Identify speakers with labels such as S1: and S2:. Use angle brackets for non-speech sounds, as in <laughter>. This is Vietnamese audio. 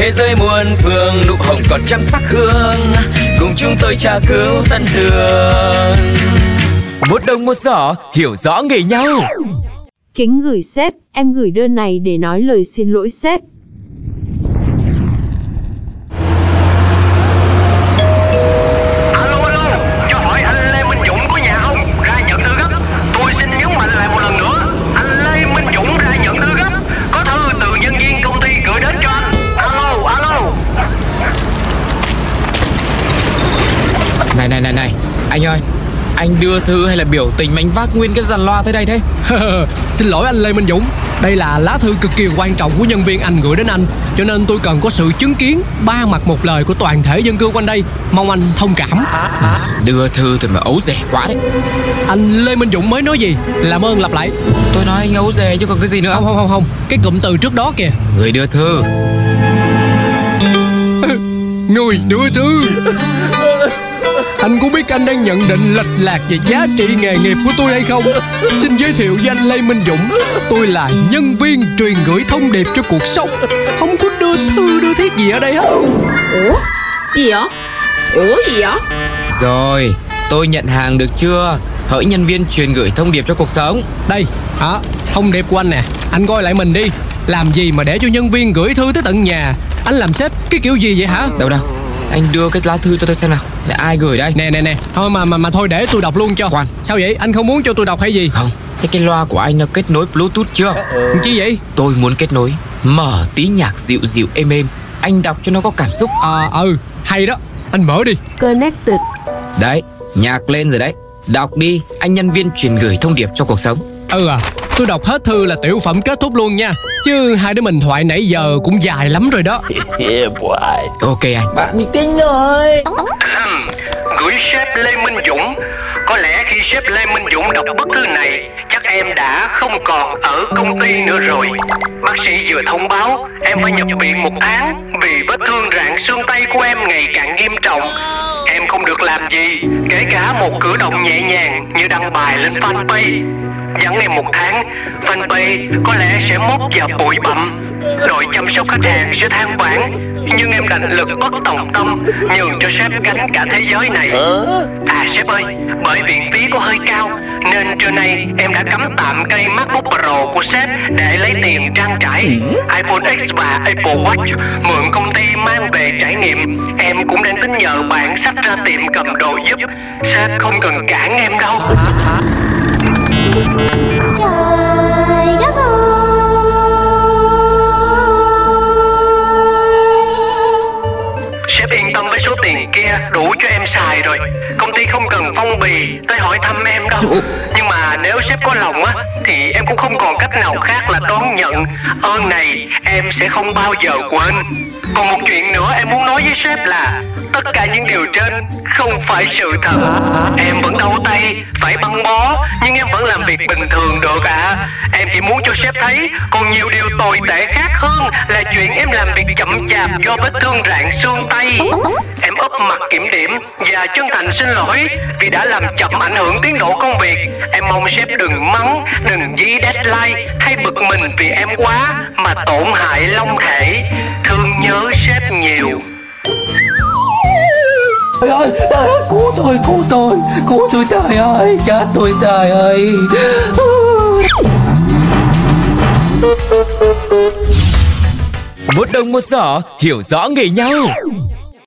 S1: Thế giới muôn phương nụ hồng còn trăm sắc hương. Cùng chúng tôi tra cứu tân đường Một đồng một giỏ hiểu rõ nghề nhau.
S2: Kính gửi sếp, em gửi đơn này để nói lời xin lỗi sếp.
S3: Anh
S4: ơi Anh đưa thư hay là biểu tình mà anh vác nguyên cái dàn loa tới đây thế? <laughs>
S5: Xin lỗi anh Lê Minh Dũng. Đây là lá thư cực kỳ quan trọng của nhân viên anh gửi đến anh Cho nên tôi cần có sự chứng kiến Ba mặt một lời của toàn thể dân cư quanh đây. Mong anh thông cảm.
S4: Đưa thư thì mà ấu rẻ quá đấy.
S5: Anh Lê Minh Dũng mới nói gì? Làm ơn lặp lại.
S4: Tôi nói anh ấu rẻ chứ còn cái gì nữa?
S5: Không không không không. Cái cụm từ trước đó kìa.
S4: Người đưa thư. <laughs>
S5: Người đưa thư <laughs> Anh có biết anh đang nhận định lệch lạc về giá trị nghề nghiệp của tôi hay không? Xin giới thiệu với anh Lê Minh Dũng Tôi là nhân viên truyền gửi thông điệp cho cuộc sống Không có đưa thư đưa thiết gì ở đây hết
S6: Ủa? Gì vậy? Ủa gì vậy?
S4: Rồi Tôi nhận hàng được chưa Hỡi nhân viên truyền gửi thông điệp cho cuộc sống
S5: Đây, hả? Thông điệp của anh nè Anh coi lại mình đi Làm gì mà để cho nhân viên gửi thư tới tận nhà Anh làm sếp cái kiểu gì vậy hả?
S4: Đâu đâu Anh đưa cái lá thư cho tôi xem nào Là ai gửi đây?
S5: Nè nè nè. Thôi mà mà mà thôi để tôi đọc luôn cho.
S4: Khoan.
S5: Sao vậy? Anh không muốn cho tôi đọc hay gì?
S4: Không. Cái cái loa của anh nó kết nối bluetooth chưa?
S5: Chi vậy?
S4: Tôi muốn kết nối Mở tí nhạc dịu dịu êm êm. Anh đọc cho nó có cảm xúc.
S5: À ừ. Hay đó. Anh mở đi.
S2: Connected.
S4: Đấy Nhạc lên rồi đấy. Đọc đi. Anh nhân viên truyền gửi thông điệp cho cuộc sống
S5: Ừ à Tôi đọc hết thư là tiểu phẩm kết thúc luôn nha Chứ hai đứa mình thoại nãy giờ cũng dài lắm rồi đó <laughs>
S4: Ok anh
S3: Gửi sếp Lê Minh Dũng. Có lẽ khi sếp Lê Minh Dũng đọc bức thư này, chắc em đã không còn ở công ty nữa rồi. Bác sĩ vừa thông báo em phải nhập viện một tháng vì vết thương rạn xương tay của em ngày càng nghiêm trọng. Em không được làm gì, kể cả một cử động nhẹ nhàng như đăng bài lên fanpage. Dẫn em một tháng, fanpage có lẽ sẽ mốt vào bụi bặm. Đội chăm sóc khách hàng sẽ than vãn nhưng em đành lực bất tòng tâm nhường cho sếp gánh cả thế giới này. À sếp ơi bởi viện phí có hơi cao nên trưa nay em đã cắm tạm cây macbook pro của sếp để lấy tiền trang trải. Iphone x và apple watch mượn công ty mang về trải nghiệm. Em cũng đang tính nhờ bạn sách ra tiệm cầm đồ giúp. Sếp không cần cản em đâu Sếp yên tâm với số tiền kia đủ cho em xài rồi. Công ty không cần phong bì tới hỏi thăm em đâu. Nhưng mà nếu sếp có lòng á Thì em cũng không còn cách nào khác là đón nhận. Ơn này em sẽ không bao giờ quên. Còn một chuyện nữa em muốn nói với sếp là Tất cả những điều trên không phải sự thật. Em vẫn đau tay, phải băng bó Nhưng em vẫn làm việc bình thường được ạ. Em chỉ muốn cho sếp thấy Còn nhiều điều tồi tệ khác hơn Là chuyện em làm việc chậm chạp do vết thương rạn xương tay Em úp mặt kiểm điểm Và chân thành xin lỗi Vì đã làm chậm ảnh hưởng tiến độ công việc. Em mong sếp đừng mắng Đừng dí deadline Hay bực mình vì em quá Mà tổn hại long thể. Thương nhớ sếp nhiều.
S1: Trời ơi, trời ơi, cứu tôi, cứu tôi, cứu tôi trời ơi, chết tôi trời ơi. Một đồng một giỏ hiểu rõ nghề nhau